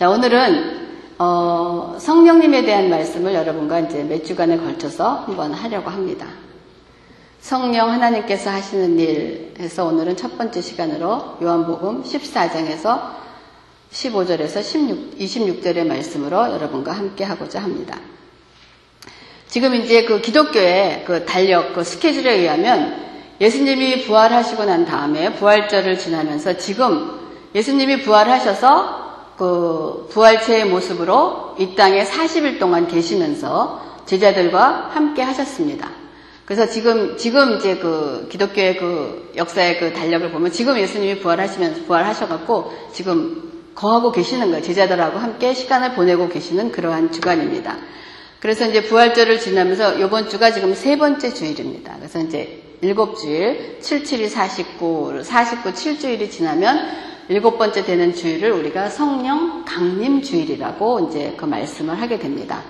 자, 오늘은 어, 성령님에 대한 말씀을 여러분과 이제 몇 주간에 걸쳐서 한번 하려고 합니다. 성령 하나님께서 하시는 일에서 오늘은 첫 번째 시간으로 요한복음 14장에서 15절에서 16, 26절의 말씀으로 여러분과 함께 하고자 합니다. 지금 이제 그 기독교의 그 달력, 그 스케줄에 의하면 예수님이 부활하시고 난 다음에 부활절을 지나면서 지금 예수님이 부활하셔서 그 부활체의 모습으로 이 땅에 40일 동안 계시면서 제자들과 함께 하셨습니다. 그래서 지금 지금 이제 그 기독교의 그 역사의 그 달력을 보면 지금 예수님이 부활하시면서 부활하셔갖고 지금 거하고 계시는 거예요. 제자들하고 함께 시간을 보내고 계시는 그러한 주간입니다. 그래서 이제 부활절을 지나면서 이번 주가 지금 세 번째 주일입니다. 그래서 이제 일곱 주일, 77이 49, 49, 7주일이 지나면 일곱 번째 되는 주일을 우리가 성령 강림 주일이라고 이제 그 말씀을 하게 됩니다.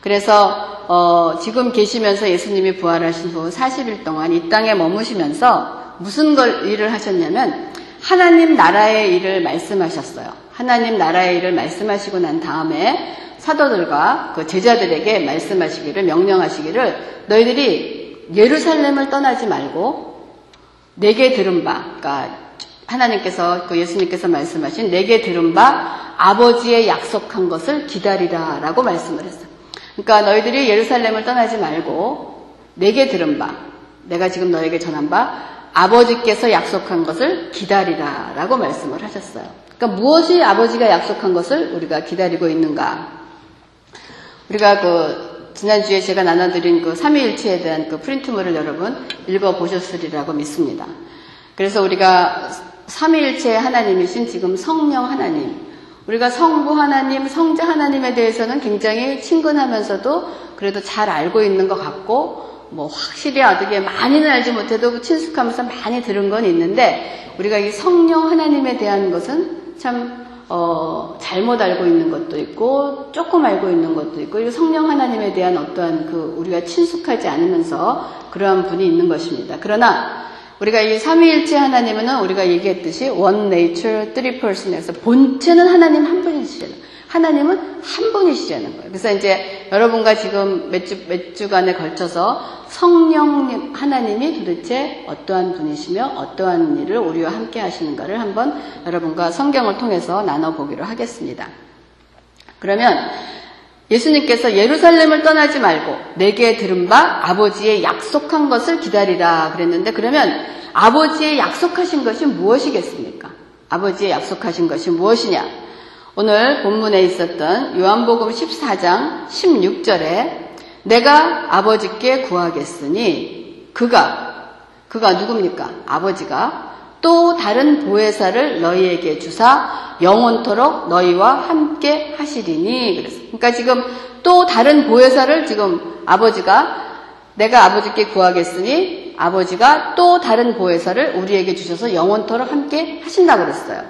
그래서 어 지금 계시면서 예수님이 부활하신 후 40일 동안 이 땅에 머무시면서 무슨 걸 일을 하셨냐면 하나님 나라의 일을 말씀하셨어요. 하나님 나라의 일을 말씀하시고 난 다음에 사도들과 그 제자들에게 말씀하시기를 명령하시기를 너희들이 예루살렘을 떠나지 말고 내게 들은 바, 그러니까 하나님께서 그 예수님께서 말씀하신 내게 들은 바 아버지의 약속한 것을 기다리라라고 말씀을 했어요. 그러니까 너희들이 예루살렘을 떠나지 말고 내게 들은 바 내가 지금 너에게 전한 바 아버지께서 약속한 것을 기다리라라고 말씀을 하셨어요. 그러니까 무엇이 아버지가 약속한 것을 우리가 기다리고 있는가? 우리가 그 지난주에 제가 나눠드린 그 삼위일체에 대한 그 프린트물을 여러분 읽어보셨으리라고 믿습니다. 그래서 우리가 삼위일체 하나님이신 지금 성령 하나님, 우리가 성부 하나님, 성자 하나님에 대해서는 굉장히 친근하면서도 그래도 잘 알고 있는 것 같고, 뭐 확실히 어떻게 많이는 알지 못해도 친숙하면서 많이 들은 건 있는데, 우리가 이 성령 하나님에 대한 것은 참, 어, 잘못 알고 있는 것도 있고, 조금 알고 있는 것도 있고, 이 성령 하나님에 대한 어떠한 그, 우리가 친숙하지 않으면서 그러한 분이 있는 것입니다. 그러나, 우리가 이 삼위일체 하나님은 우리가 얘기했듯이 one nature three person에서 본체는 하나님 한 분이시잖아요. 하나님은 한 분이시라는 거예요. 그래서 이제 여러분과 지금 몇 주, 몇 주간에 걸쳐서 성령 하나님이 도대체 어떠한 분이시며 어떠한 일을 우리와 함께 하시는가를 한번 여러분과 성경을 통해서 나눠보기로 하겠습니다. 그러면 예수님께서 예루살렘을 떠나지 말고 내게 들은 바 아버지의 약속한 것을 기다리라 그랬는데 그러면 아버지의 약속하신 것이 무엇이겠습니까? 아버지의 약속하신 것이 무엇이냐? 오늘 본문에 있었던 요한복음 14장 16절에 내가 아버지께 구하겠으니 그가 그가 누굽니까? 아버지가 또 다른 보혜사를 너희에게 주사 영원토록 너희와 함께 하시리니 그랬어. 그러니까 지금 또 다른 보혜사를 지금 아버지가 내가 아버지께 구하겠으니 아버지가 또 다른 보혜사를 우리에게 주셔서 영원토록 함께 하신다고 그랬어요.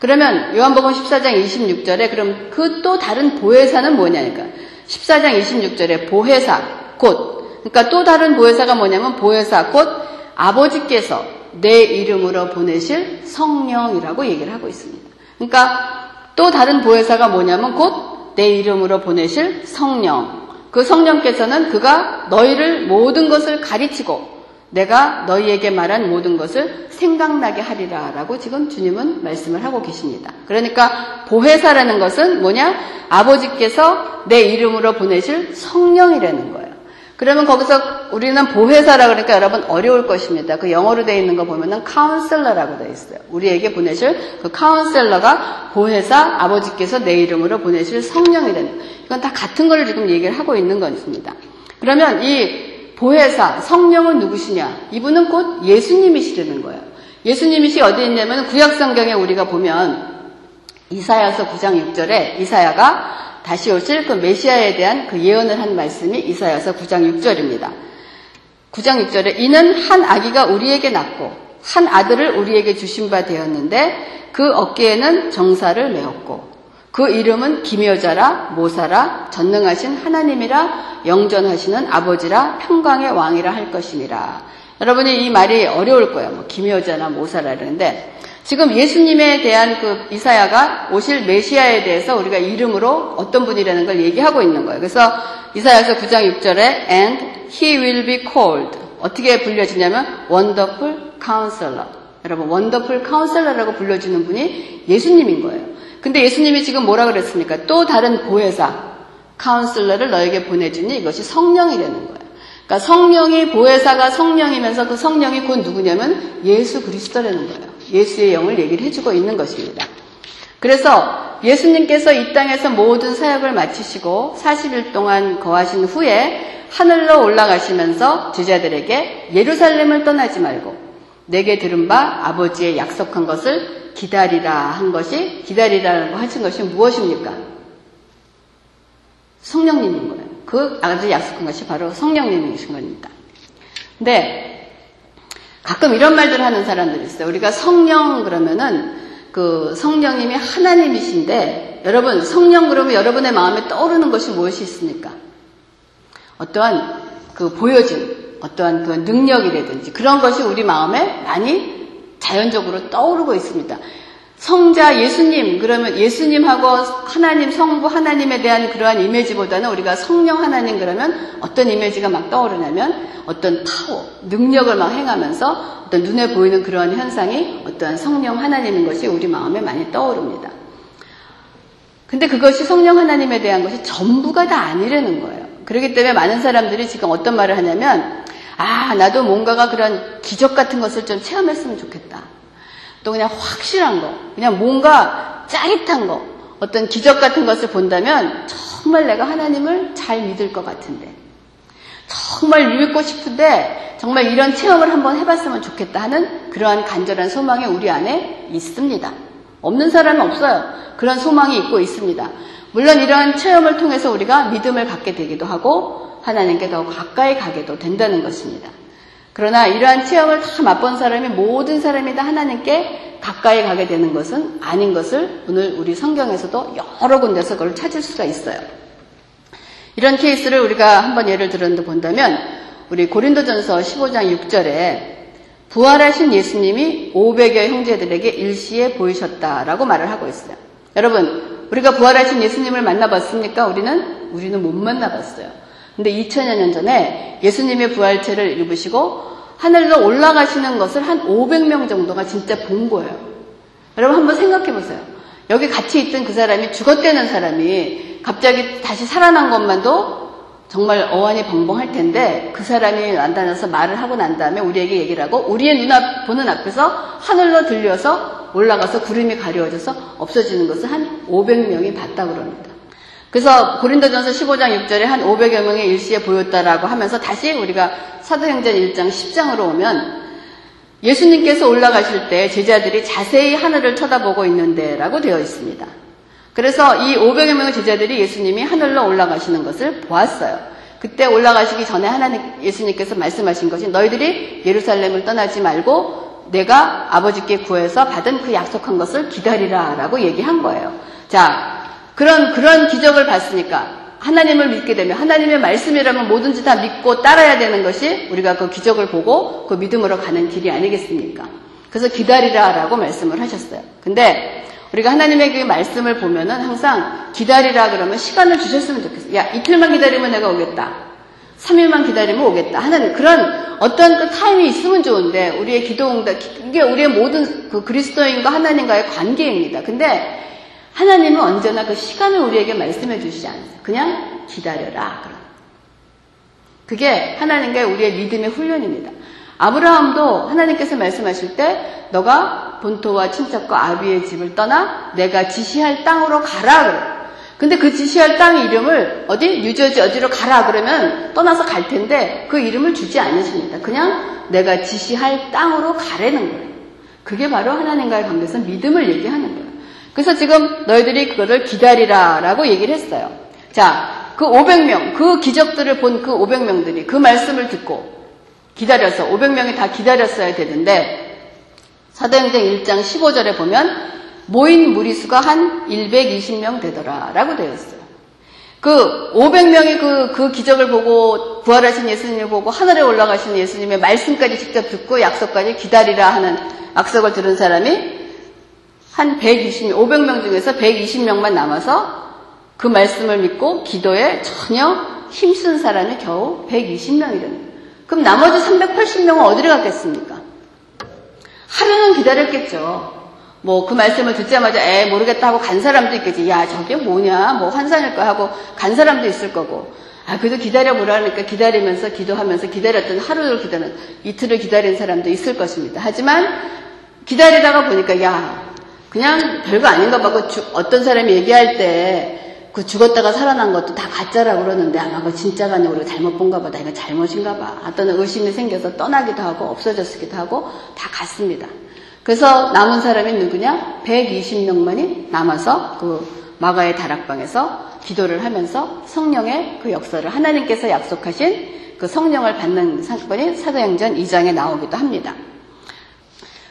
그러면 요한복음 14장 26절에 그럼 그 또 다른 보혜사는 뭐냐니까 14장 26절에 보혜사 곧 그러니까 또 다른 보혜사가 뭐냐면 보혜사 곧 아버지께서 내 이름으로 보내실 성령이라고 얘기를 하고 있습니다. 그러니까 또 다른 보혜사가 뭐냐면 곧 내 이름으로 보내실 성령. 그 성령께서는 그가 너희를 모든 것을 가르치고 내가 너희에게 말한 모든 것을 생각나게 하리라 라고 지금 주님은 말씀을 하고 계십니다. 그러니까 보혜사라는 것은 뭐냐? 아버지께서 내 이름으로 보내실 성령이라는 거예요. 그러면 거기서 우리는 보혜사라 그러니까 여러분 어려울 것입니다. 그 영어로 되어 있는 거 보면은 카운셀러라고 되어 있어요. 우리에게 보내실 그 카운셀러가 보혜사 아버지께서 내 이름으로 보내실 성령이라는 이건 다 같은 걸 지금 얘기를 하고 있는 것입니다. 그러면 이 보혜사 성령은 누구시냐? 이분은 곧 예수님이시라는 거예요. 예수님이시 어디 있냐면 구약 성경에 우리가 보면 이사야서 9장 6절에 이사야가 다시 오실 그 메시아에 대한 그 예언을 한 말씀이 이사야서 9장 6절입니다. 9장 6절에 이는 한 아기가 우리에게 낳고 한 아들을 우리에게 주신 바 되었는데 그 어깨에는 정사를 메었고 그 이름은 기묘자라 모사라 전능하신 하나님이라 영전하시는 아버지라 평강의 왕이라 할 것이니라. 여러분이 이 말이 어려울 거예요. 뭐 기묘자나 모사라 그러는데 지금 예수님에 대한 그 이사야가 오실 메시아에 대해서 우리가 이름으로 어떤 분이라는 걸 얘기하고 있는 거예요. 그래서 이사야서 9장 6절에 and he will be called 어떻게 불려지냐면 wonderful counselor. 여러분 wonderful counselor라고 불려지는 분이 예수님인 거예요. 근데 예수님이 지금 뭐라 그랬습니까? 또 다른 보혜사 카운슬러를 너에게 보내주니 이것이 성령이라는 거예요. 그러니까 성령이 보혜사가 성령이면서 그 성령이 곧 누구냐면 예수 그리스도라는 거예요. 예수의 영을 얘기를 해주고 있는 것입니다. 그래서 예수님께서 이 땅에서 모든 사역을 마치시고 40일 동안 거하신 후에 하늘로 올라가시면서 제자들에게 예루살렘을 떠나지 말고 내게 들은 바 아버지의 약속한 것을 기다리라 한 것이 기다리라고 하신 것이 무엇입니까? 성령님인 거예요. 그 아버지 약속한 것이 바로 성령님이신 겁니다. 근데 가끔 이런 말들 하는 사람들이 있어요. 우리가 성령 그러면은 그 성령님이 하나님이신데 여러분 성령 그러면 여러분의 마음에 떠오르는 것이 무엇이 있습니까? 어떠한 그 보여진 어떠한 그 능력이라든지 그런 것이 우리 마음에 많이 자연적으로 떠오르고 있습니다. 성자 예수님 그러면 예수님하고 하나님 성부 하나님에 대한 그러한 이미지보다는 우리가 성령 하나님 그러면 어떤 이미지가 막 떠오르냐면 어떤 파워 능력을 막 행하면서 어떤 눈에 보이는 그러한 현상이 어떠한 성령 하나님인 것이 우리 마음에 많이 떠오릅니다. 근데 그것이 성령 하나님에 대한 것이 전부가 다 아니라는 거예요. 그렇기 때문에 많은 사람들이 지금 어떤 말을 하냐면 아 나도 뭔가가 그런 기적 같은 것을 좀 체험했으면 좋겠다. 또 그냥 확실한 거, 그냥 뭔가 짜릿한 거, 어떤 기적 같은 것을 본다면 정말 내가 하나님을 잘 믿을 것 같은데, 정말 믿고 싶은데 정말 이런 체험을 한번 해봤으면 좋겠다 하는 그러한 간절한 소망이 우리 안에 있습니다. 없는 사람은 없어요. 그런 소망이 있고 있습니다. 물론 이러한 체험을 통해서 우리가 믿음을 갖게 되기도 하고 하나님께 더 가까이 가게도 된다는 것입니다. 그러나 이러한 체험을 다 맛본 사람이 모든 사람이 다 하나님께 가까이 가게 되는 것은 아닌 것을 오늘 우리 성경에서도 여러 군데서 그걸 찾을 수가 있어요. 이런 케이스를 우리가 한번 예를 들었는데 본다면 우리 고린도전서 15장 6절에 부활하신 예수님이 500여 형제들에게 일시에 보이셨다라고 말을 하고 있어요. 여러분, 우리가 부활하신 예수님을 만나봤습니까? 우리는 우리는 못 만나봤어요. 근데 2000여 년 전에 예수님의 부활체를 입으시고 하늘로 올라가시는 것을 한 500명 정도가 진짜 본 거예요. 여러분 한번 생각해 보세요. 여기 같이 있던 그 사람이 죽었다는 사람이 갑자기 다시 살아난 것만도 정말 어안이 벙벙할 텐데 그 사람이 나타나서 말을 하고 난 다음에 우리에게 얘기를 하고 우리의 눈앞 보는 앞에서 하늘로 들려서 올라가서 구름이 가려워져서 없어지는 것을 한 500명이 봤다 그럽니다. 그래서 고린도전서 15장 6절에 한 500여 명의 일시에 보였다라고 하면서 다시 우리가 사도행전 1장 10장으로 오면 예수님께서 올라가실 때 제자들이 자세히 하늘을 쳐다보고 있는데라고 되어 있습니다. 그래서 이 500여 명의 제자들이 예수님이 하늘로 올라가시는 것을 보았어요. 그때 올라가시기 전에 하나님 예수님께서 말씀하신 것이 너희들이 예루살렘을 떠나지 말고 내가 아버지께 구해서 받은 그 약속한 것을 기다리라라고 얘기한 거예요. 자, 그런 그런 기적을 봤으니까 하나님을 믿게 되면 하나님의 말씀이라면 뭐든지 다 믿고 따라야 되는 것이 우리가 그 기적을 보고 그 믿음으로 가는 길이 아니겠습니까? 그래서 기다리라라고 말씀을 하셨어요. 근데 우리가 하나님의 그 말씀을 보면은 항상 기다리라 그러면 시간을 주셨으면 좋겠어요. 야, 이틀만 기다리면 내가 오겠다. 3일만 기다리면 오겠다 하는 그런 어떤 그 타임이 있으면 좋은데 우리의 기도 응답 이게 우리의 모든 그 그리스도인과 하나님과의 관계입니다. 근데 하나님은 언제나 그 시간을 우리에게 말씀해 주시지 않으세요. 그냥 기다려라. 그게 하나님과의 우리의 믿음의 훈련입니다. 아브라함도 하나님께서 말씀하실 때 너가 본토와 친척과 아비의 집을 떠나 내가 지시할 땅으로 가라 그래. 근데 그 지시할 땅 이름을 어디 뉴저지 어디로 가라 그러면 떠나서 갈 텐데 그 이름을 주지 않으십니다. 그냥 내가 지시할 땅으로 가라는 거예요. 그게 바로 하나님과의 관계에서 믿음을 얘기하는 거예요. 그래서 지금 너희들이 그거를 기다리라 라고 얘기를 했어요. 자, 그 500명, 그 기적들을 본 그 500명들이 그 말씀을 듣고 기다려서 500명이 다 기다렸어야 되는데 사도행전 1장 15절에 보면 모인 무리수가 한 120명 되더라 라고 되어 있어요. 그 500명이 그, 그 기적을 보고 부활하신 예수님을 보고 하늘에 올라가신 예수님의 말씀까지 직접 듣고 약속까지 기다리라 하는 약속을 들은 사람이 한 120, 500명 중에서 120명만 남아서 그 말씀을 믿고 기도에 전혀 힘쓴 사람이 겨우 120명이라는 그럼 나머지 380명은 어디로 갔겠습니까? 하루는 기다렸겠죠. 뭐 그 말씀을 듣자마자 에 모르겠다 하고 간 사람도 있겠지. 야 저게 뭐냐 뭐 환상일까 하고 간 사람도 있을 거고 아 그래도 기다려보라니까 기다리면서 기도하면서 기다렸던 하루를 기다는 이틀을 기다린 사람도 있을 것입니다. 하지만 기다리다가 보니까 야 그냥 별거 아닌가 봐. 그 어떤 사람이 얘기할 때 그 죽었다가 살아난 것도 다 가짜라고 그러는데 아마 그 진짜가 아니고 우리가 잘못 본가 보다. 이거 잘못인가 봐. 어떤 의심이 생겨서 떠나기도 하고 없어졌기도 하고 다 갔습니다. 그래서 남은 사람이 누구냐? 120명만이 남아서 그 마가의 다락방에서 기도를 하면서 성령의 그 역사를 하나님께서 약속하신 그 성령을 받는 사건이 사도행전 2장에 나오기도 합니다.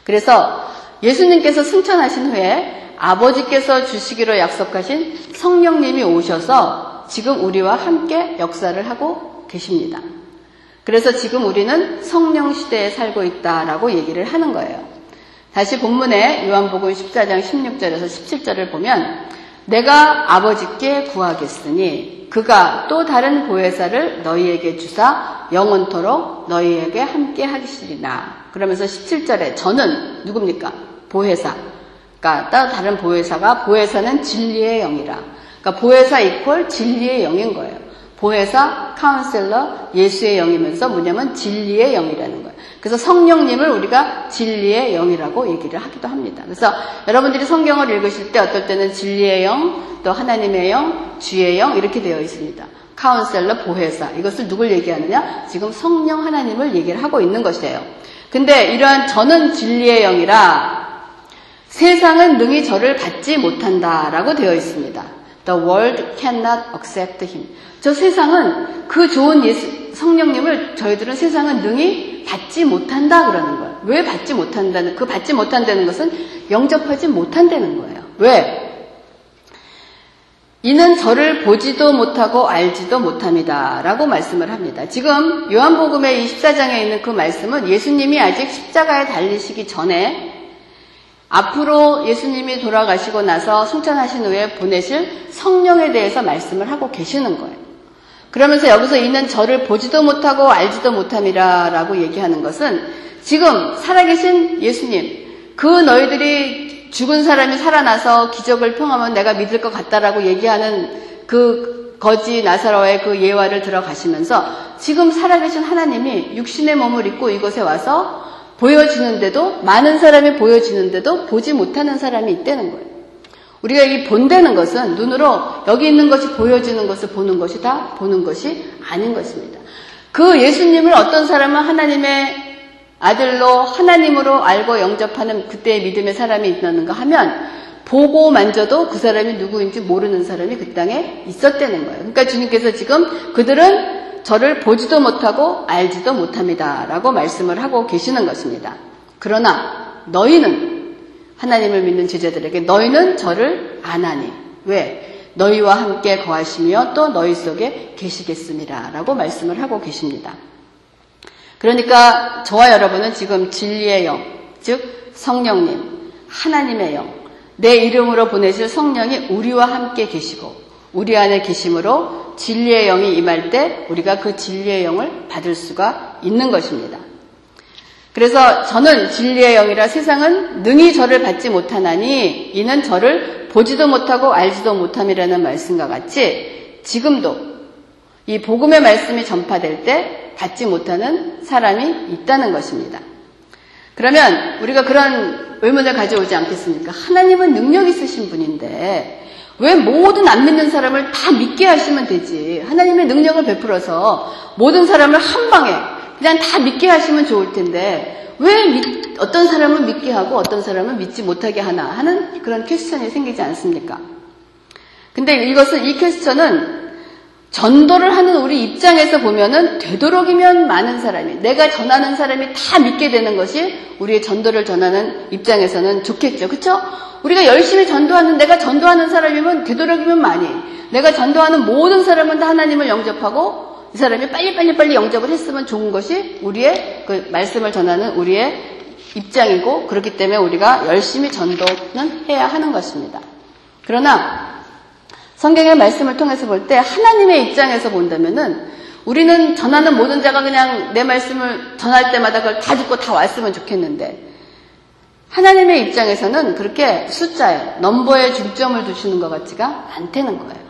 그래서 예수님께서 승천하신 후에 아버지께서 주시기로 약속하신 성령님이 오셔서 지금 우리와 함께 역사를 하고 계십니다. 그래서 지금 우리는 성령 시대에 살고 있다라고 얘기를 하는 거예요. 다시 본문에 요한복음 14장 16절에서 17절을 보면 내가 아버지께 구하겠으니 그가 또 다른 보혜사를 너희에게 주사 영원토록 너희에게 함께 하시리라. 그러면서 17절에 저는 누굽니까? 보혜사. 그러니까 또 다른 보혜사가 보혜사는 진리의 영이라. 그러니까 보혜사 equal 진리의 영인 거예요. 보혜사, counselor, 예수의 영이면서 뭐냐면 진리의 영이라는 거예요. 그래서 성령님을 우리가 진리의 영이라고 얘기를 하기도 합니다. 그래서 여러분들이 성경을 읽으실 때 어떨 때는 진리의 영, 또 하나님의 영, 주의 영 이렇게 되어 있습니다. counselor, 보혜사 이것을 누굴 얘기하느냐? 지금 성령 하나님을 얘기를 하고 있는 것이에요. 근데 이러한 저는 진리의 영이라 세상은 능히 저를 받지 못한다 라고 되어 있습니다. The world cannot accept him. 저 세상은 그 좋은 예수, 성령님을 저희들은 세상은 능히 받지 못한다 그러는 거예요. 왜 받지 못한다는, 그 받지 못한다는 것은 영접하지 못한다는 거예요. 왜? 이는 저를 보지도 못하고 알지도 못합니다. 라고 말씀을 합니다. 지금 요한복음의 24장에 있는 그 말씀은 예수님이 아직 십자가에 달리시기 전에 앞으로 예수님이 돌아가시고 나서 승천하신 후에 보내실 성령에 대해서 말씀을 하고 계시는 거예요. 그러면서 여기서 있는 저를 보지도 못하고 알지도 못함이라 라고 얘기하는 것은 지금 살아계신 예수님, 그 너희들이 죽은 사람이 살아나서 기적을 평하면 내가 믿을 것 같다라고 얘기하는 그 거지 나사로의 그 예화를 들어가시면서 지금 살아계신 하나님이 육신의 몸을 입고 이곳에 와서 보여지는데도 많은 사람이 보여지는데도 보지 못하는 사람이 있다는 거예요. 우리가 이 본다는 것은 눈으로 여기 있는 것이 보여지는 것을 보는 것이 다 보는 것이 아닌 것입니다. 그 예수님을 어떤 사람은 하나님의 아들로 하나님으로 알고 영접하는 그때의 믿음의 사람이 있었는가 하면 보고 만져도 그 사람이 누구인지 모르는 사람이 그 땅에 있었다는 거예요. 그러니까 주님께서 지금 그들은 저를 보지도 못하고 알지도 못합니다. 라고 말씀을 하고 계시는 것입니다. 그러나 너희는 하나님을 믿는 제자들에게 너희는 저를 아나니. 왜? 너희와 함께 거하시며 또 너희 속에 계시겠습니다. 라고 말씀을 하고 계십니다. 그러니까 저와 여러분은 지금 진리의 영, 즉 성령님, 하나님의 영, 내 이름으로 보내실 성령이 우리와 함께 계시고 우리 안에 계심으로 진리의 영이 임할 때 우리가 그 진리의 영을 받을 수가 있는 것입니다. 그래서 저는 진리의 영이라 세상은 능히 저를 받지 못하나니 이는 저를 보지도 못하고 알지도 못함이라는 말씀과 같이 지금도 이 복음의 말씀이 전파될 때 받지 못하는 사람이 있다는 것입니다. 그러면 우리가 그런 의문을 가져오지 않겠습니까? 하나님은 능력 있으신 분인데 왜 모든 안 믿는 사람을 다 믿게 하시면 되지? 하나님의 능력을 베풀어서 모든 사람을 한 방에 그냥 다 믿게 하시면 좋을 텐데 왜 믿, 어떤 사람은 믿게 하고 어떤 사람은 믿지 못하게 하나 하는 그런 퀘스천이 생기지 않습니까? 근데 이것은 이 퀘스천은 전도를 하는 우리 입장에서 보면은 되도록이면 많은 사람이 내가 전하는 사람이 다 믿게 되는 것이 우리의 전도를 전하는 입장에서는 좋겠죠. 그렇죠? 우리가 열심히 전도하는 내가 전도하는 사람이면 되도록이면 많이 내가 전도하는 모든 사람은 다 하나님을 영접하고 이 사람이 빨리빨리 빨리 영접을 했으면 좋은 것이 우리의 그 말씀을 전하는 우리의 입장이고 그렇기 때문에 우리가 열심히 전도는 해야 하는 것입니다. 그러나 성경의 말씀을 통해서 볼 때 하나님의 입장에서 본다면은 우리는 전하는 모든 자가 그냥 내 말씀을 전할 때마다 그걸 다 듣고 다 왔으면 좋겠는데 하나님의 입장에서는 그렇게 숫자에 넘버에 중점을 두시는 것 같지가 않다는 거예요.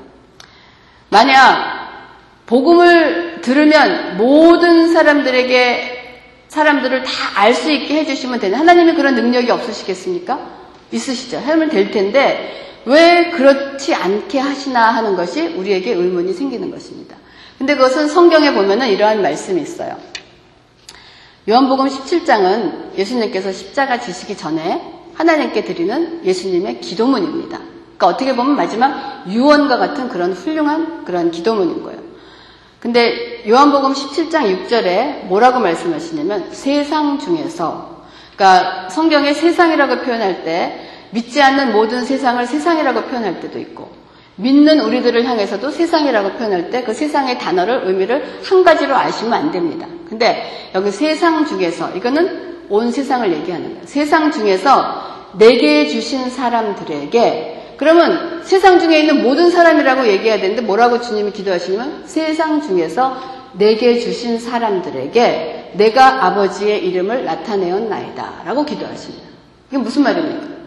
만약 복음을 들으면 모든 사람들에게 사람들을 다 알 수 있게 해주시면 되는 하나님이 그런 능력이 없으시겠습니까? 있으시죠. 하면 될 텐데 왜 그렇지 않게 하시나 하는 것이 우리에게 의문이 생기는 것입니다. 근데 그것은 성경에 보면은 이러한 말씀이 있어요. 요한복음 17장은 예수님께서 십자가 지시기 전에 하나님께 드리는 예수님의 기도문입니다. 그러니까 어떻게 보면 마지막 유언과 같은 그런 훌륭한 그런 기도문인 거예요. 근데 요한복음 17장 6절에 뭐라고 말씀하시냐면 세상 중에서 그러니까 성경에 세상이라고 표현할 때 믿지 않는 모든 세상을 세상이라고 표현할 때도 있고 믿는 우리들을 향해서도 세상이라고 표현할 때 그 세상의 단어를 의미를 한 가지로 아시면 안 됩니다. 근데 여기 세상 중에서 이거는 온 세상을 얘기하는 거예요. 세상 중에서 내게 주신 사람들에게 그러면 세상 중에 있는 모든 사람이라고 얘기해야 되는데 뭐라고 주님이 기도하시냐면 세상 중에서 내게 주신 사람들에게 내가 아버지의 이름을 나타내었나이다 라고 기도하십니다. 이게 무슨 말입니까?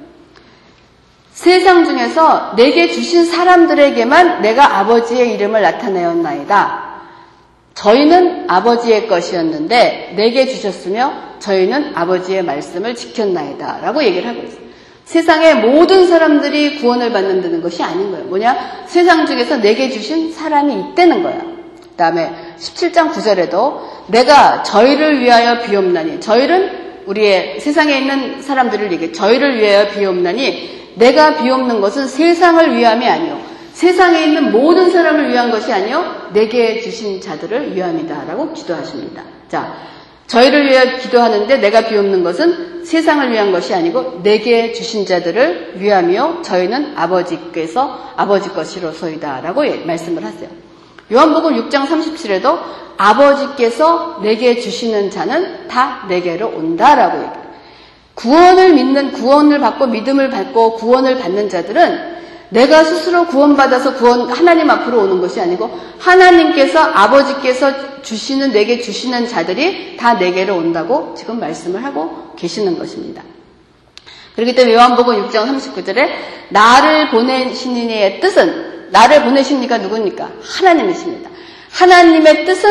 세상 중에서 내게 주신 사람들에게만 내가 아버지의 이름을 나타내었나이다. 저희는 아버지의 것이었는데 내게 주셨으며 저희는 아버지의 말씀을 지켰나이다. 라고 얘기를 하고 있어요. 세상의 모든 사람들이 구원을 받는다는 것이 아닌 거예요. 뭐냐? 세상 중에서 내게 주신 사람이 있다는 거야. 그 다음에 17장 9절에도 내가 저희를 위하여 비옵나니 저희는 우리의 세상에 있는 사람들을 얘기해 저희를 위하여 비옵나니 내가 비옵는 것은 세상을 위함이 아니요. 세상에 있는 모든 사람을 위한 것이 아니요. 내게 주신 자들을 위함이다. 라고 기도하십니다. 자, 저희를 위해 기도하는데 내가 비옵는 것은 세상을 위한 것이 아니고 내게 주신 자들을 위함이요. 저희는 아버지께서 아버지 것이로소이다. 라고 예, 말씀을 하세요. 요한복음 6장 37에도 아버지께서 내게 주시는 자는 다 내게로 온다라고 얘기해요. 구원을 믿는 구원을 받고 믿음을 받고 구원을 받는 자들은 내가 스스로 구원받아서 구원 하나님 앞으로 오는 것이 아니고 하나님께서 아버지께서 주시는 내게 주시는 자들이 다 내게로 온다고 지금 말씀을 하고 계시는 것입니다. 그렇기 때문에 요한복음 6장 39절에 나를 보내신 이의 뜻은 나를 보내신 이가 누굽니까? 하나님이십니다. 하나님의 뜻은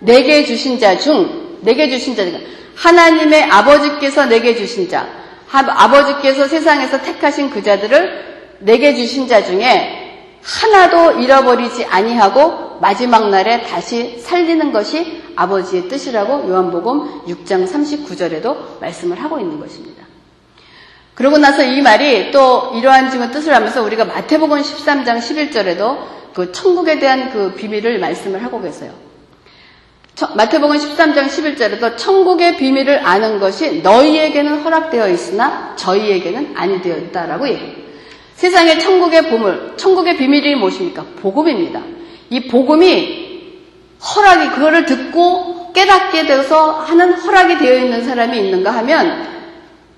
내게 주신 자 중 내게 주신 자가 하나님의 아버지께서 내게 주신 자, 아버지께서 세상에서 택하신 그 자들을 내게 주신 자 중에 하나도 잃어버리지 아니하고 마지막 날에 다시 살리는 것이 아버지의 뜻이라고 요한복음 6장 39절에도 말씀을 하고 있는 것입니다. 그러고 나서 이 말이 또 이러한 지금 뜻을 하면서 우리가 마태복음 13장 11절에도 그 천국에 대한 그 비밀을 말씀을 하고 계세요. 마태복음 13장 11절에도 천국의 비밀을 아는 것이 너희에게는 허락되어 있으나 저희에게는 아니 되었다라고 얘기해요. 세상의 천국의 보물, 천국의 비밀이 무엇입니까? 복음입니다. 이 복음이 허락이 그거를 듣고 깨닫게 되어서 하는 허락이 되어 있는 사람이 있는가 하면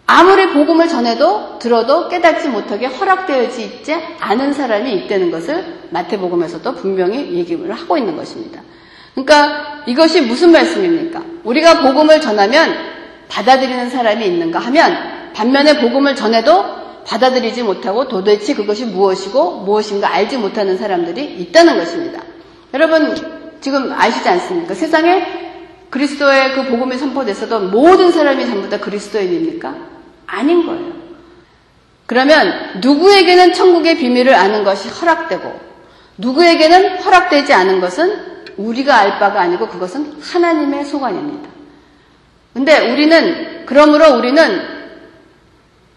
아무리 복음을 전해도 들어도 깨닫지 못하게 허락되어 있지 않은 사람이 있다는 것을 마태복음에서도 분명히 얘기를 하고 있는 것입니다. 그러니까 이것이 무슨 말씀입니까? 우리가 복음을 전하면 받아들이는 사람이 있는가 하면 반면에 복음을 전해도 받아들이지 못하고 도대체 그것이 무엇이고 무엇인가 알지 못하는 사람들이 있다는 것입니다. 여러분 지금 아시지 않습니까? 세상에 그리스도의 그 복음이 선포됐어도 모든 사람이 전부 다 그리스도인입니까? 아닌 거예요. 그러면 누구에게는 천국의 비밀을 아는 것이 허락되고 누구에게는 허락되지 않은 것은 우리가 알 바가 아니고 그것은 하나님의 소관입니다. 근데 우리는, 그러므로 우리는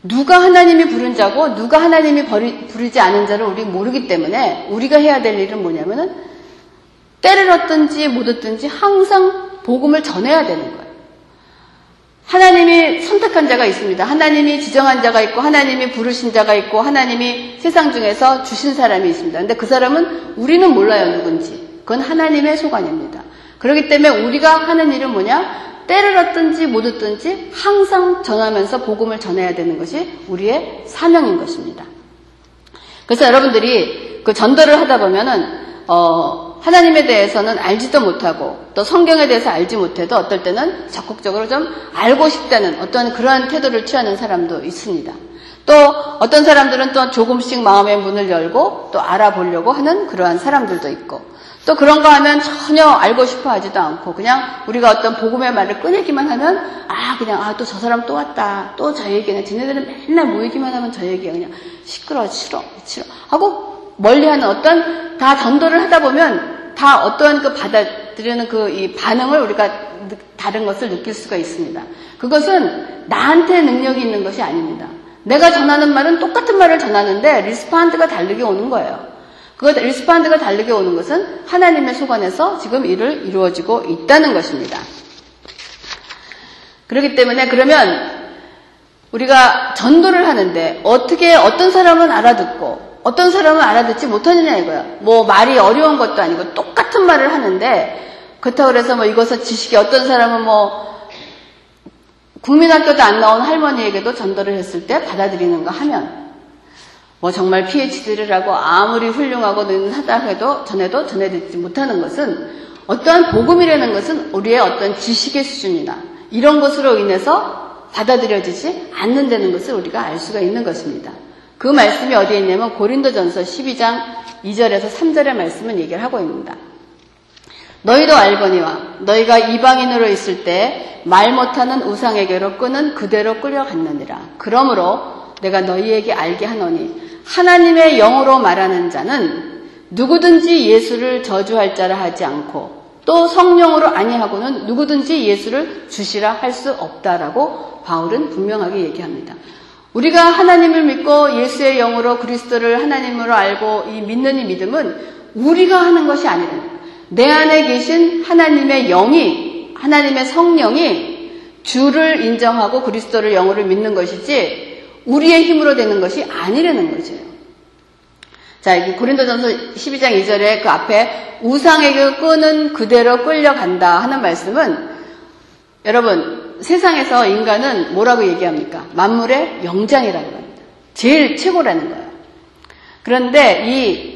누가 하나님이 부른 자고 누가 하나님이 버리, 부르지 않은 자를 우리 모르기 때문에 우리가 해야 될 일은 뭐냐면은 때를 얻든지 못 얻든지 항상 복음을 전해야 되는 거예요. 하나님이 선택한 자가 있습니다. 하나님이 지정한 자가 있고 하나님이 부르신 자가 있고 하나님이 세상 중에서 주신 사람이 있습니다. 근데 그 사람은 우리는 몰라요 누군지. 그건 하나님의 소관입니다. 그렇기 때문에 우리가 하는 일은 뭐냐? 때를 얻든지 못 얻든지 항상 전하면서 복음을 전해야 되는 것이 우리의 사명인 것입니다. 그래서 여러분들이 그 전도를 하다 보면은 어, 하나님에 대해서는 알지도 못하고 또 성경에 대해서 알지 못해도 어떨 때는 적극적으로 좀 알고 싶다는 어떤 그러한 태도를 취하는 사람도 있습니다. 또 어떤 사람들은 또 조금씩 마음의 문을 열고 또 알아보려고 하는 그러한 사람들도 있고 또 그런 거 하면 전혀 알고 싶어 하지도 않고 그냥 우리가 어떤 복음의 말을 꺼내기만 하면 아 그냥 아 또 저 사람 또 왔다 또 저 얘기는 쟤네들은 맨날 모이기만 하면 저 얘기야 그냥 시끄러 싫어 싫어 하고 멀리하는 어떤 다 전도를 하다 보면 다 어떠한 그 받아들이는 그 이 반응을 우리가 다른 것을 느낄 수가 있습니다. 그것은 나한테 능력이 있는 것이 아닙니다. 내가 전하는 말은 똑같은 말을 전하는데 리스판드가 다르게 오는 거예요. 그 리스판드가 다르게 오는 것은 하나님의 소관에서 지금 일을 이루어지고 있다는 것입니다. 그렇기 때문에 그러면 우리가 전도를 하는데 어떻게 어떤 사람은 알아듣고 어떤 사람은 알아듣지 못하느냐 이거야. 뭐 말이 어려운 것도 아니고 똑같은 말을 하는데 그렇다고 그래서 뭐 이것은 지식이 어떤 사람은 뭐 국민학교도 안 나온 할머니에게도 전도를 했을 때 받아들이는가 하면 뭐 정말 PhD를 하고 아무리 훌륭하고 능하다 해도 전에도 전해 듣지 못하는 것은 어떠한 복음이라는 것은 우리의 어떤 지식의 수준이나 이런 것으로 인해서 받아들여지지 않는다는 것을 우리가 알 수가 있는 것입니다. 그 말씀이 어디에 있냐면 고린도전서 12장 2절에서 3절의 말씀을 얘기를 하고 있습니다. 너희도 알거니와 너희가 이방인으로 있을 때 말 못하는 우상에게로 끄는 그대로 끌려갔느니라. 그러므로 내가 너희에게 알게 하노니 하나님의 영으로 말하는 자는 누구든지 예수를 저주할 자라 하지 않고 또 성령으로 아니하고는 누구든지 예수를 주시라 할 수 없다라고 바울은 분명하게 얘기합니다. 우리가 하나님을 믿고 예수의 영으로 그리스도를 하나님으로 알고 이 믿는 이 믿음은 우리가 하는 것이 아니라 내 안에 계신 하나님의 영이, 하나님의 성령이 주를 인정하고 그리스도를 영으로 믿는 것이지 우리의 힘으로 되는 것이 아니라는 거죠. 자, 여기 고린도전서 12장 2절에 그 앞에 우상에게 끄는 그대로 끌려간다 하는 말씀은 여러분 세상에서 인간은 뭐라고 얘기합니까? 만물의 영장이라고 합니다. 제일 최고라는 거예요. 그런데 이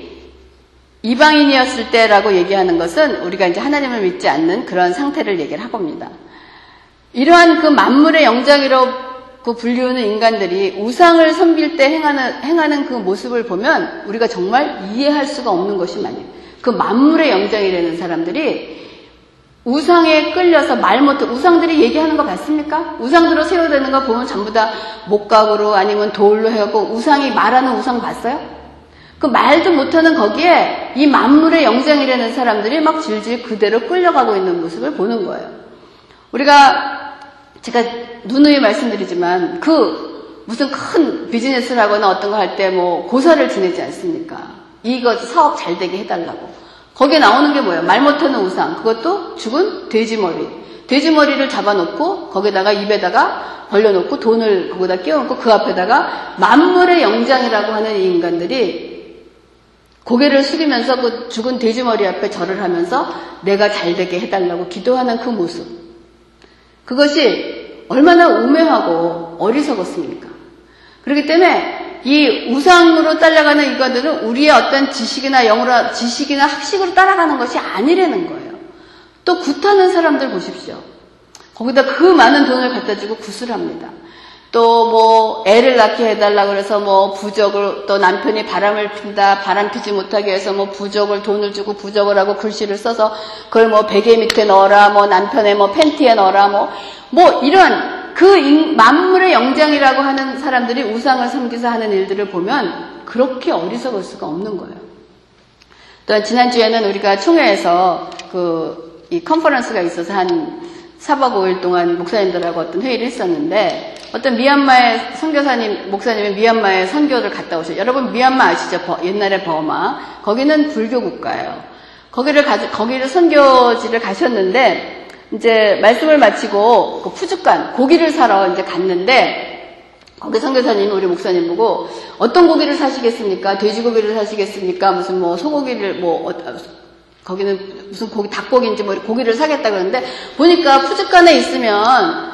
이방인이었을 때라고 얘기하는 것은 우리가 이제 하나님을 믿지 않는 그런 상태를 얘기를 하고입니다. 이러한 그 만물의 영장이로 그 불리우는 인간들이 우상을 섬길 때 행하는, 행하는 그 모습을 보면 우리가 정말 이해할 수가 없는 것이 많아요. 그 만물의 영장이라는 사람들이 우상에 끌려서 말 못해 우상들이 얘기하는 거 봤습니까? 우상들로 세워되는 거 보면 전부 다 목각으로 아니면 돌로 해갖고 우상이 말하는 우상 봤어요? 그 말도 못하는 거기에 이 만물의 영장이라는 사람들이 막 질질 그대로 끌려가고 있는 모습을 보는 거예요. 우리가 제가 누누이 말씀드리지만 그 무슨 큰 비즈니스를 하거나 어떤 거 할 때 뭐 고사를 지내지 않습니까? 이거 사업 잘 되게 해달라고. 거기에 나오는 게 뭐예요? 말 못하는 우상. 그것도 죽은 돼지머리. 돼지머리를 잡아놓고 거기다가 입에다가 벌려놓고 돈을 거기다 끼워놓고 그 앞에다가 만물의 영장이라고 하는 이 인간들이 고개를 숙이면서 그 죽은 돼지머리 앞에 절을 하면서 내가 잘 되게 해달라고 기도하는 그 모습. 그것이 얼마나 우매하고 어리석었습니까? 그렇기 때문에 이 우상으로 따라가는 이것들은 우리의 어떤 지식이나 영으로, 지식이나 학식으로 따라가는 것이 아니라는 거예요. 또 굿하는 사람들 보십시오. 거기다 그 많은 돈을 갖다 주고 굿을 합니다. 또 뭐 애를 낳게 해달라 그래서 뭐 부적을 또 남편이 바람을 핀다 바람 피지 못하게 해서 뭐 부적을 돈을 주고 부적을 하고 글씨를 써서 그걸 뭐 베개 밑에 넣어라 뭐 남편의 뭐 팬티에 넣어라 뭐뭐 뭐 이런 그 만물의 영장이라고 하는 사람들이 우상을 섬기서 하는 일들을 보면 그렇게 어리석을 수가 없는 거예요. 또 지난주에는 우리가 총회에서 그 이 컨퍼런스가 있어서 한 4박 5일 동안 목사님들하고 어떤 회의를 했었는데 어떤 미얀마의 선교사님, 목사님이 미얀마에 선교를 갔다 오셔요. 여러분 미얀마 아시죠? 옛날에 버마. 거기는 불교 국가예요. 거기를 가, 거기를 선교지를 가셨는데 이제 말씀을 마치고 그 푸주간 고기를 사러 이제 갔는데 거기 선교사님이 우리 목사님 보고 어떤 고기를 사시겠습니까? 돼지고기를 사시겠습니까? 무슨 뭐 소고기를 뭐 어, 거기는 무슨 고기, 닭고기인지 뭐 고기를 사겠다 그러는데 보니까 푸즈간에 있으면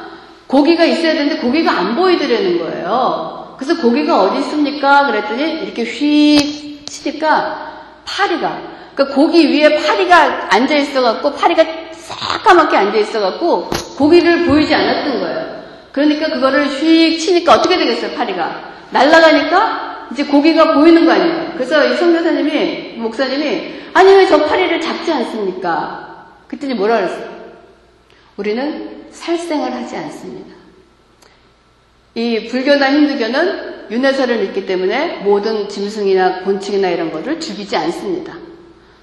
고기가 있어야 되는데 고기가 안 보이더라는 거예요. 그래서 고기가 어디 있습니까? 그랬더니 이렇게 휙 치니까 파리가 그러니까 고기 위에 파리가 앉아 있어갖고 파리가 새까맣게 앉아 있어갖고 고기를 보이지 않았던 거예요. 그러니까 그거를 휙 치니까 어떻게 되겠어요, 파리가? 날아가니까 이제 고기가 보이는 거 아니에요. 그래서 이 성교사님이, 목사님이, 아니 왜 저 파리를 잡지 않습니까? 그랬더니 뭐라 그랬어요? 우리는 살생을 하지 않습니다. 이 불교나 힌두교는 윤회사를 믿기 때문에 모든 짐승이나 곤충이나 이런 거를 죽이지 않습니다.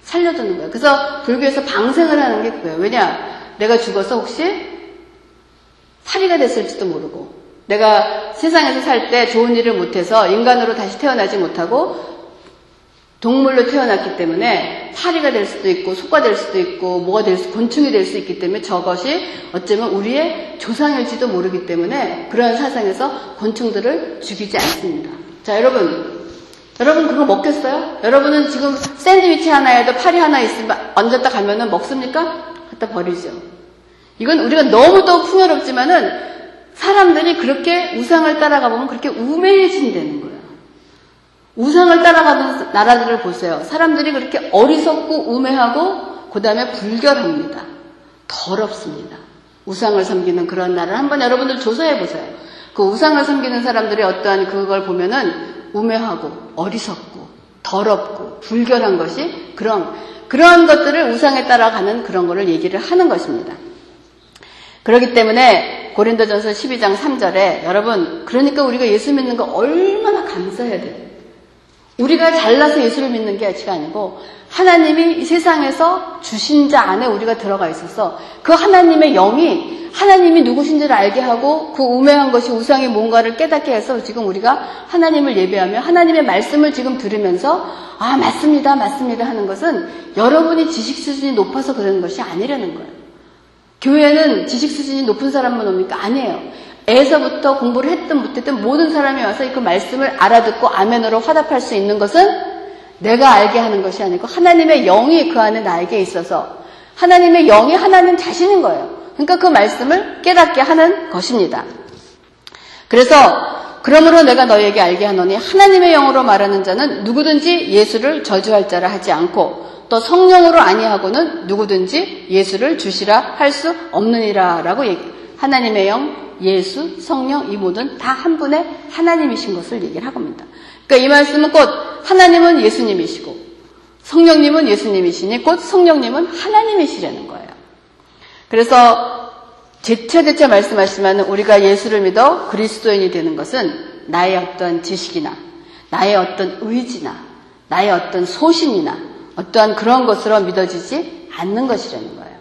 살려두는 거예요. 그래서 불교에서 방생을 하는 게 그거예요. 왜냐? 내가 죽어서 혹시 파리가 됐을지도 모르고 내가 세상에서 살 때 좋은 일을 못해서 인간으로 다시 태어나지 못하고 동물로 태어났기 때문에 파리가 될 수도 있고 소가 될 수도 있고 뭐가 될 수, 곤충이 될 수 있기 때문에 저것이 어쩌면 우리의 조상일지도 모르기 때문에 그러한 사상에서 곤충들을 죽이지 않습니다. 자, 여러분. 여러분 그거 먹겠어요? 여러분은 지금 샌드위치 하나에도 파리 하나 있으면 얹었다 가면은 먹습니까? 갖다 버리죠. 이건 우리가 너무도 풍요롭지만은 사람들이 그렇게 우상을 따라가 보면 그렇게 우매해진다는 거예요. 우상을 따라가는 나라들을 보세요. 사람들이 그렇게 어리석고 우매하고 그 다음에 불결합니다. 더럽습니다. 우상을 섬기는 그런 나라를 한번 여러분들 조사해 보세요. 그 우상을 섬기는 사람들이 어떠한 그걸 보면은 우매하고 어리석고 더럽고 불결한 것이 그런 그러한 것들을 우상에 따라가는 그런 거를 얘기를 하는 것입니다. 그렇기 때문에 고린도전서 12장 3절에 여러분 그러니까 우리가 예수 믿는 거 얼마나 감사해야 돼요. 우리가 잘나서 예수를 믿는 게 아니고 하나님이 이 세상에서 주신 자 안에 우리가 들어가 있어서 그 하나님의 영이 하나님이 누구신지를 알게 하고 그 우매한 것이 우상이 뭔가를 깨닫게 해서 지금 우리가 하나님을 예배하며 하나님의 말씀을 지금 들으면서 아 맞습니다 맞습니다 하는 것은 여러분이 지식 수준이 높아서 그러는 것이 아니라는 거예요. 교회는 지식 수준이 높은 사람만 옵니까? 아니에요. 애서부터 공부를 했든 못했든 모든 사람이 와서 그 말씀을 알아듣고 아멘으로 화답할 수 있는 것은 내가 알게 하는 것이 아니고 하나님의 영이 그 안에 나에게 있어서 하나님의 영이 하나님 자신인 거예요. 그러니까 그 말씀을 깨닫게 하는 것입니다. 그래서 그러므로 내가 너에게 알게 하노니 하나님의 영으로 말하는 자는 누구든지 예수를 저주할 자라 하지 않고 또 성령으로 아니하고는 누구든지 예수를 주시라 할 수 없느니라라고 얘기. 하나님의 영, 예수, 성령 이 모든 다 한 분의 하나님이신 것을 얘기를 하고 있습니다. 그러니까 이 말씀은 곧 하나님은 예수님이시고 성령님은 예수님이시니 곧 성령님은 하나님이시라는 거예요. 그래서 제차 제차 말씀하시면 우리가 예수를 믿어 그리스도인이 되는 것은 나의 어떤 지식이나 나의 어떤 의지나 나의 어떤 소신이나 어떠한 그런 것으로 믿어지지 않는 것이라는 거예요.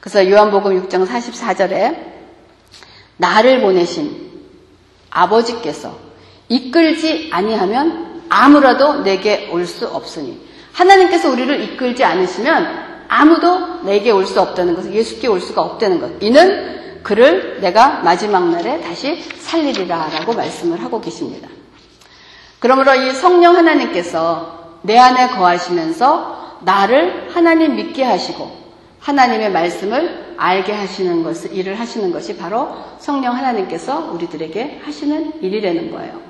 그래서 요한복음 6장 44절에 나를 보내신 아버지께서 이끌지 아니하면 아무라도 내게 올 수 없으니 하나님께서 우리를 이끌지 않으시면 아무도 내게 올 수 없다는 것은 예수께 올 수가 없다는 것. 이는 그를 내가 마지막 날에 다시 살리리라 라고 말씀을 하고 계십니다. 그러므로 이 성령 하나님께서 내 안에 거하시면서 나를 하나님 믿게 하시고 하나님의 말씀을 알게 하시는 것을 일을 하시는 것이 바로 성령 하나님께서 우리들에게 하시는 일이라는 거예요.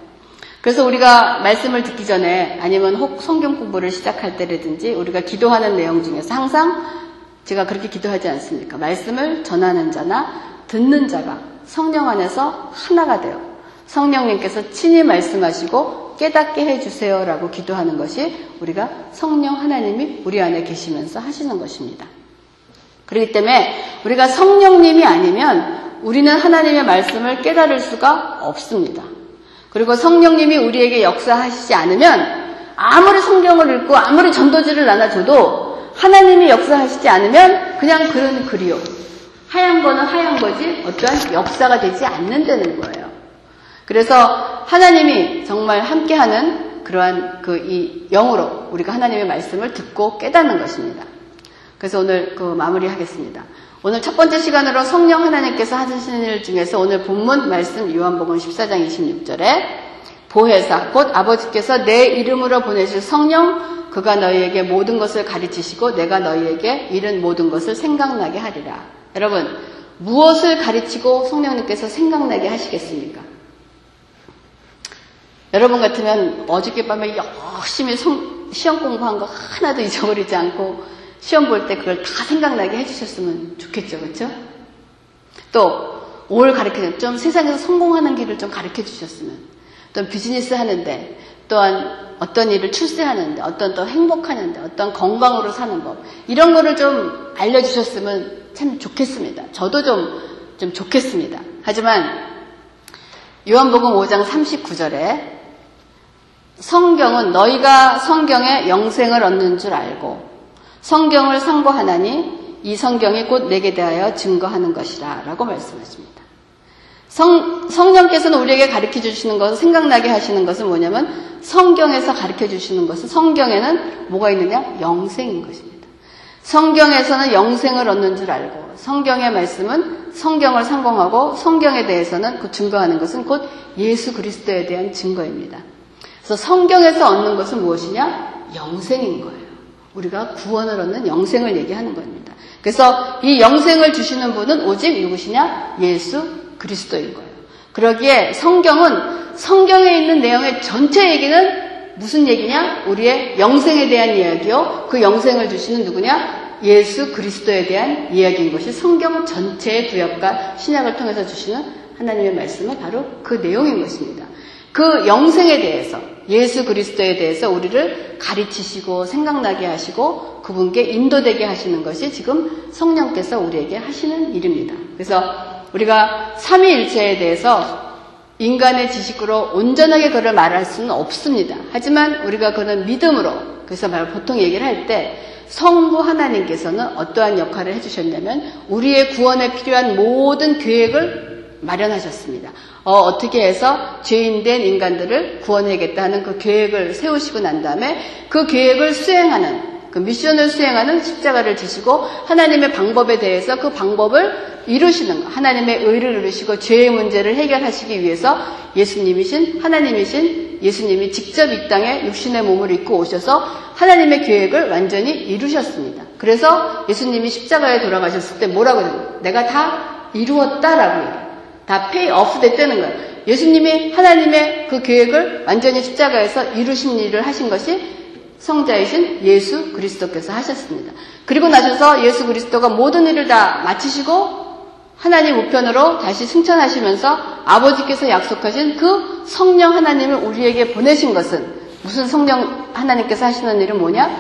그래서 우리가 말씀을 듣기 전에 아니면 혹 성경 공부를 시작할 때라든지 우리가 기도하는 내용 중에서 항상 제가 그렇게 기도하지 않습니까? 말씀을 전하는 자나 듣는 자가 성령 안에서 하나가 되어 성령님께서 친히 말씀하시고 깨닫게 해주세요라고 기도하는 것이 우리가 성령 하나님이 우리 안에 계시면서 하시는 것입니다. 그렇기 때문에 우리가 성령님이 아니면 우리는 하나님의 말씀을 깨달을 수가 없습니다. 그리고 성령님이 우리에게 역사하시지 않으면 아무리 성경을 읽고 아무리 전도지를 나눠줘도 하나님이 역사하시지 않으면 그냥 그런 글이요. 하얀 거는 하얀 거지 어떠한 역사가 되지 않는다는 거예요. 그래서 하나님이 정말 함께하는 그러한 그 이 영으로 우리가 하나님의 말씀을 듣고 깨닫는 것입니다. 그래서 오늘 그 마무리하겠습니다. 오늘 첫 번째 시간으로 성령 하나님께서 하시는 일 중에서 오늘 본문 말씀 요한복음 14장 26절에 보혜사 곧 아버지께서 내 이름으로 보내실 성령 그가 너희에게 모든 것을 가르치시고 내가 너희에게 이른 모든 것을 생각나게 하리라. 여러분 무엇을 가르치고 성령님께서 생각나게 하시겠습니까? 여러분 같으면 어저께 밤에 열심히 성, 시험 공부한 거 하나도 잊어버리지 않고 시험 볼 때 그걸 다 생각나게 해주셨으면 좋겠죠, 그렇죠? 또올 가르치는 좀 세상에서 성공하는 길을 좀 가르쳐 주셨으면 또 비즈니스 하는데 또한 어떤 일을 출세하는데 어떤 또 행복하는데 어떤 건강으로 사는 법 이런 거를 좀 알려주셨으면 참 좋겠습니다. 저도 좀, 좀 좋겠습니다. 하지만 요한복음 5장 39절에 성경은 너희가 성경에 영생을 얻는 줄 알고 성경을 상고하나니 이 성경이 곧 내게 대하여 증거하는 것이라 라고 말씀하십니다. 성, 성령께서는 우리에게 가르쳐 주시는 것을 생각나게 하시는 것은 뭐냐면 성경에서 가르쳐 주시는 것은 성경에는 뭐가 있느냐? 영생인 것입니다. 성경에서는 영생을 얻는 줄 알고 성경의 말씀은 성경을 상공하고 성경에 대해서는 그 증거하는 것은 곧 예수 그리스도에 대한 증거입니다. 그래서 성경에서 얻는 것은 무엇이냐? 영생인 거예요. 우리가 구원을 얻는 영생을 얘기하는 겁니다. 그래서 이 영생을 주시는 분은 오직 누구시냐? 예수 그리스도인 거예요. 그러기에 성경은 성경에 있는 내용의 전체 얘기는 무슨 얘기냐? 우리의 영생에 대한 이야기요. 그 영생을 주시는 누구냐? 예수 그리스도에 대한 이야기인 것이 성경 전체의 구약과 신약을 통해서 주시는 하나님의 말씀은 바로 그 내용인 것입니다. 그 영생에 대해서 예수 그리스도에 대해서 우리를 가르치시고 생각나게 하시고 그분께 인도되게 하시는 것이 지금 성령께서 우리에게 하시는 일입니다. 그래서 우리가 삼위일체에 대해서 인간의 지식으로 온전하게 그를 말할 수는 없습니다. 하지만 우리가 그는 믿음으로 그래서 말 보통 얘기를 할 때 성부 하나님께서는 어떠한 역할을 해주셨냐면 우리의 구원에 필요한 모든 계획을 마련하셨습니다. 어, 떻게 해서 죄인된 인간들을 구원해야겠다는 그 계획을 세우시고 난 다음에 그 계획을 수행하는 그 미션을 수행하는 십자가를 지시고 하나님의 방법에 대해서 그 방법을 이루시는 것, 하나님의 의를 이루시고 죄의 문제를 해결하시기 위해서 예수님이신 하나님이신 예수님이 직접 이 땅에 육신의 몸을 입고 오셔서 하나님의 계획을 완전히 이루셨습니다. 그래서 예수님이 십자가에 돌아가셨을 때 뭐라고 해요? 내가 다 이루었다라고 해요. 다 페이 오프 됐다는 거예요. 예수님이 하나님의 그 계획을 완전히 십자가에서 이루신 일을 하신 것이 성자이신 예수 그리스도께서 하셨습니다. 그리고 나셔서 예수 그리스도가 모든 일을 다 마치시고 하나님 우편으로 다시 승천하시면서 아버지께서 약속하신 그 성령 하나님을 우리에게 보내신 것은 무슨 성령 하나님께서 하시는 일은 뭐냐?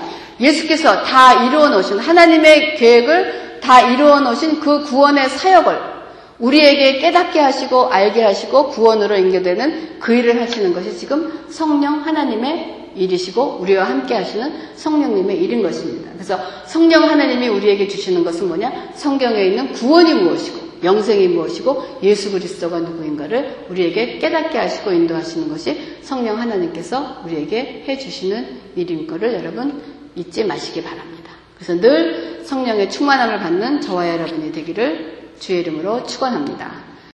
예수께서 다 이루어 놓으신 하나님의 계획을 다 이루어 놓으신 그 구원의 사역을 우리에게 깨닫게 하시고 알게 하시고 구원으로 인계되는 그 일을 하시는 것이 지금 성령 하나님의 일이시고 우리와 함께 하시는 성령님의 일인 것입니다. 그래서 성령 하나님이 우리에게 주시는 것은 뭐냐? 성경에 있는 구원이 무엇이고 영생이 무엇이고 예수 그리스도가 누구인가를 우리에게 깨닫게 하시고 인도하시는 것이 성령 하나님께서 우리에게 해 주시는 일인 것을 여러분 잊지 마시기 바랍니다. 그래서 늘 성령의 충만함을 받는 저와 여러분이 되기를 주의 이름으로 축원합니다.